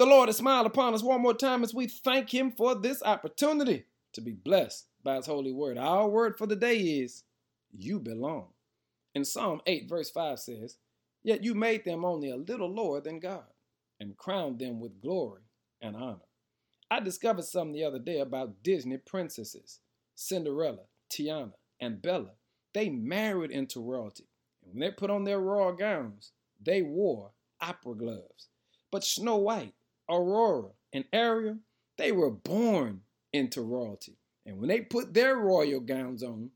The Lord has smiled upon us one more time as we thank Him for this opportunity to be blessed by His holy word. Our word for the day is, You belong. In Psalm 8, verse 5 says, Yet you made them only a little lower than God and crowned them with glory and honor. I discovered something the other day about Disney princesses Cinderella, Tiana, and Bella. They married into royalty. And when they put on their royal gowns, they wore opera gloves. But Snow White, Aurora, and Ariel, they were born into royalty. And when they put their royal gowns on,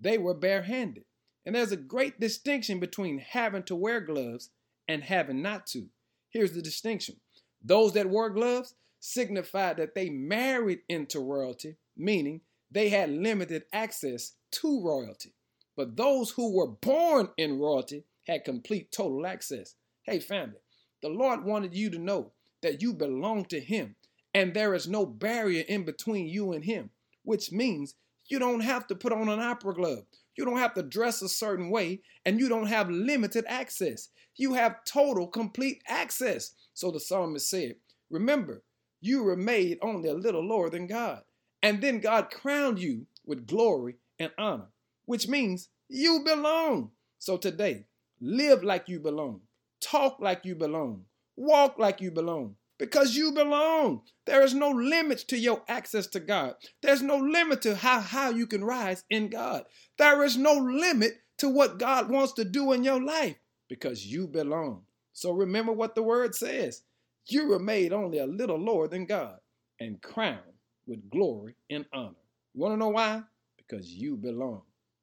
they were barehanded. And there's a great distinction between having to wear gloves and having not to. Here's the distinction those that wore gloves signified that they married into royalty, meaning they had limited access to royalty. But those who were born in royalty had complete total access. Hey, family, the Lord wanted you to know that you belong to Him and there is no barrier in between you and Him, which means you don't have to put on an opera glove. You don't have to dress a certain way and you don't have limited access. You have total, complete access. So the psalmist said, Remember, you were made only a little lower than God. And then God crowned you with glory and honor, which means you belong. So today, live like you belong, talk like you belong, walk like you belong, because you belong. There is no limit to your access to God. There's no limit to how high you can rise in God. There is no limit to what God wants to do in your life because you belong. So remember what the word says. You were made only a little lower than God and crowned with glory and honor. You want to know why? Because you belong.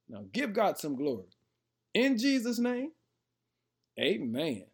Now give God some glory. In Jesus' name, amen.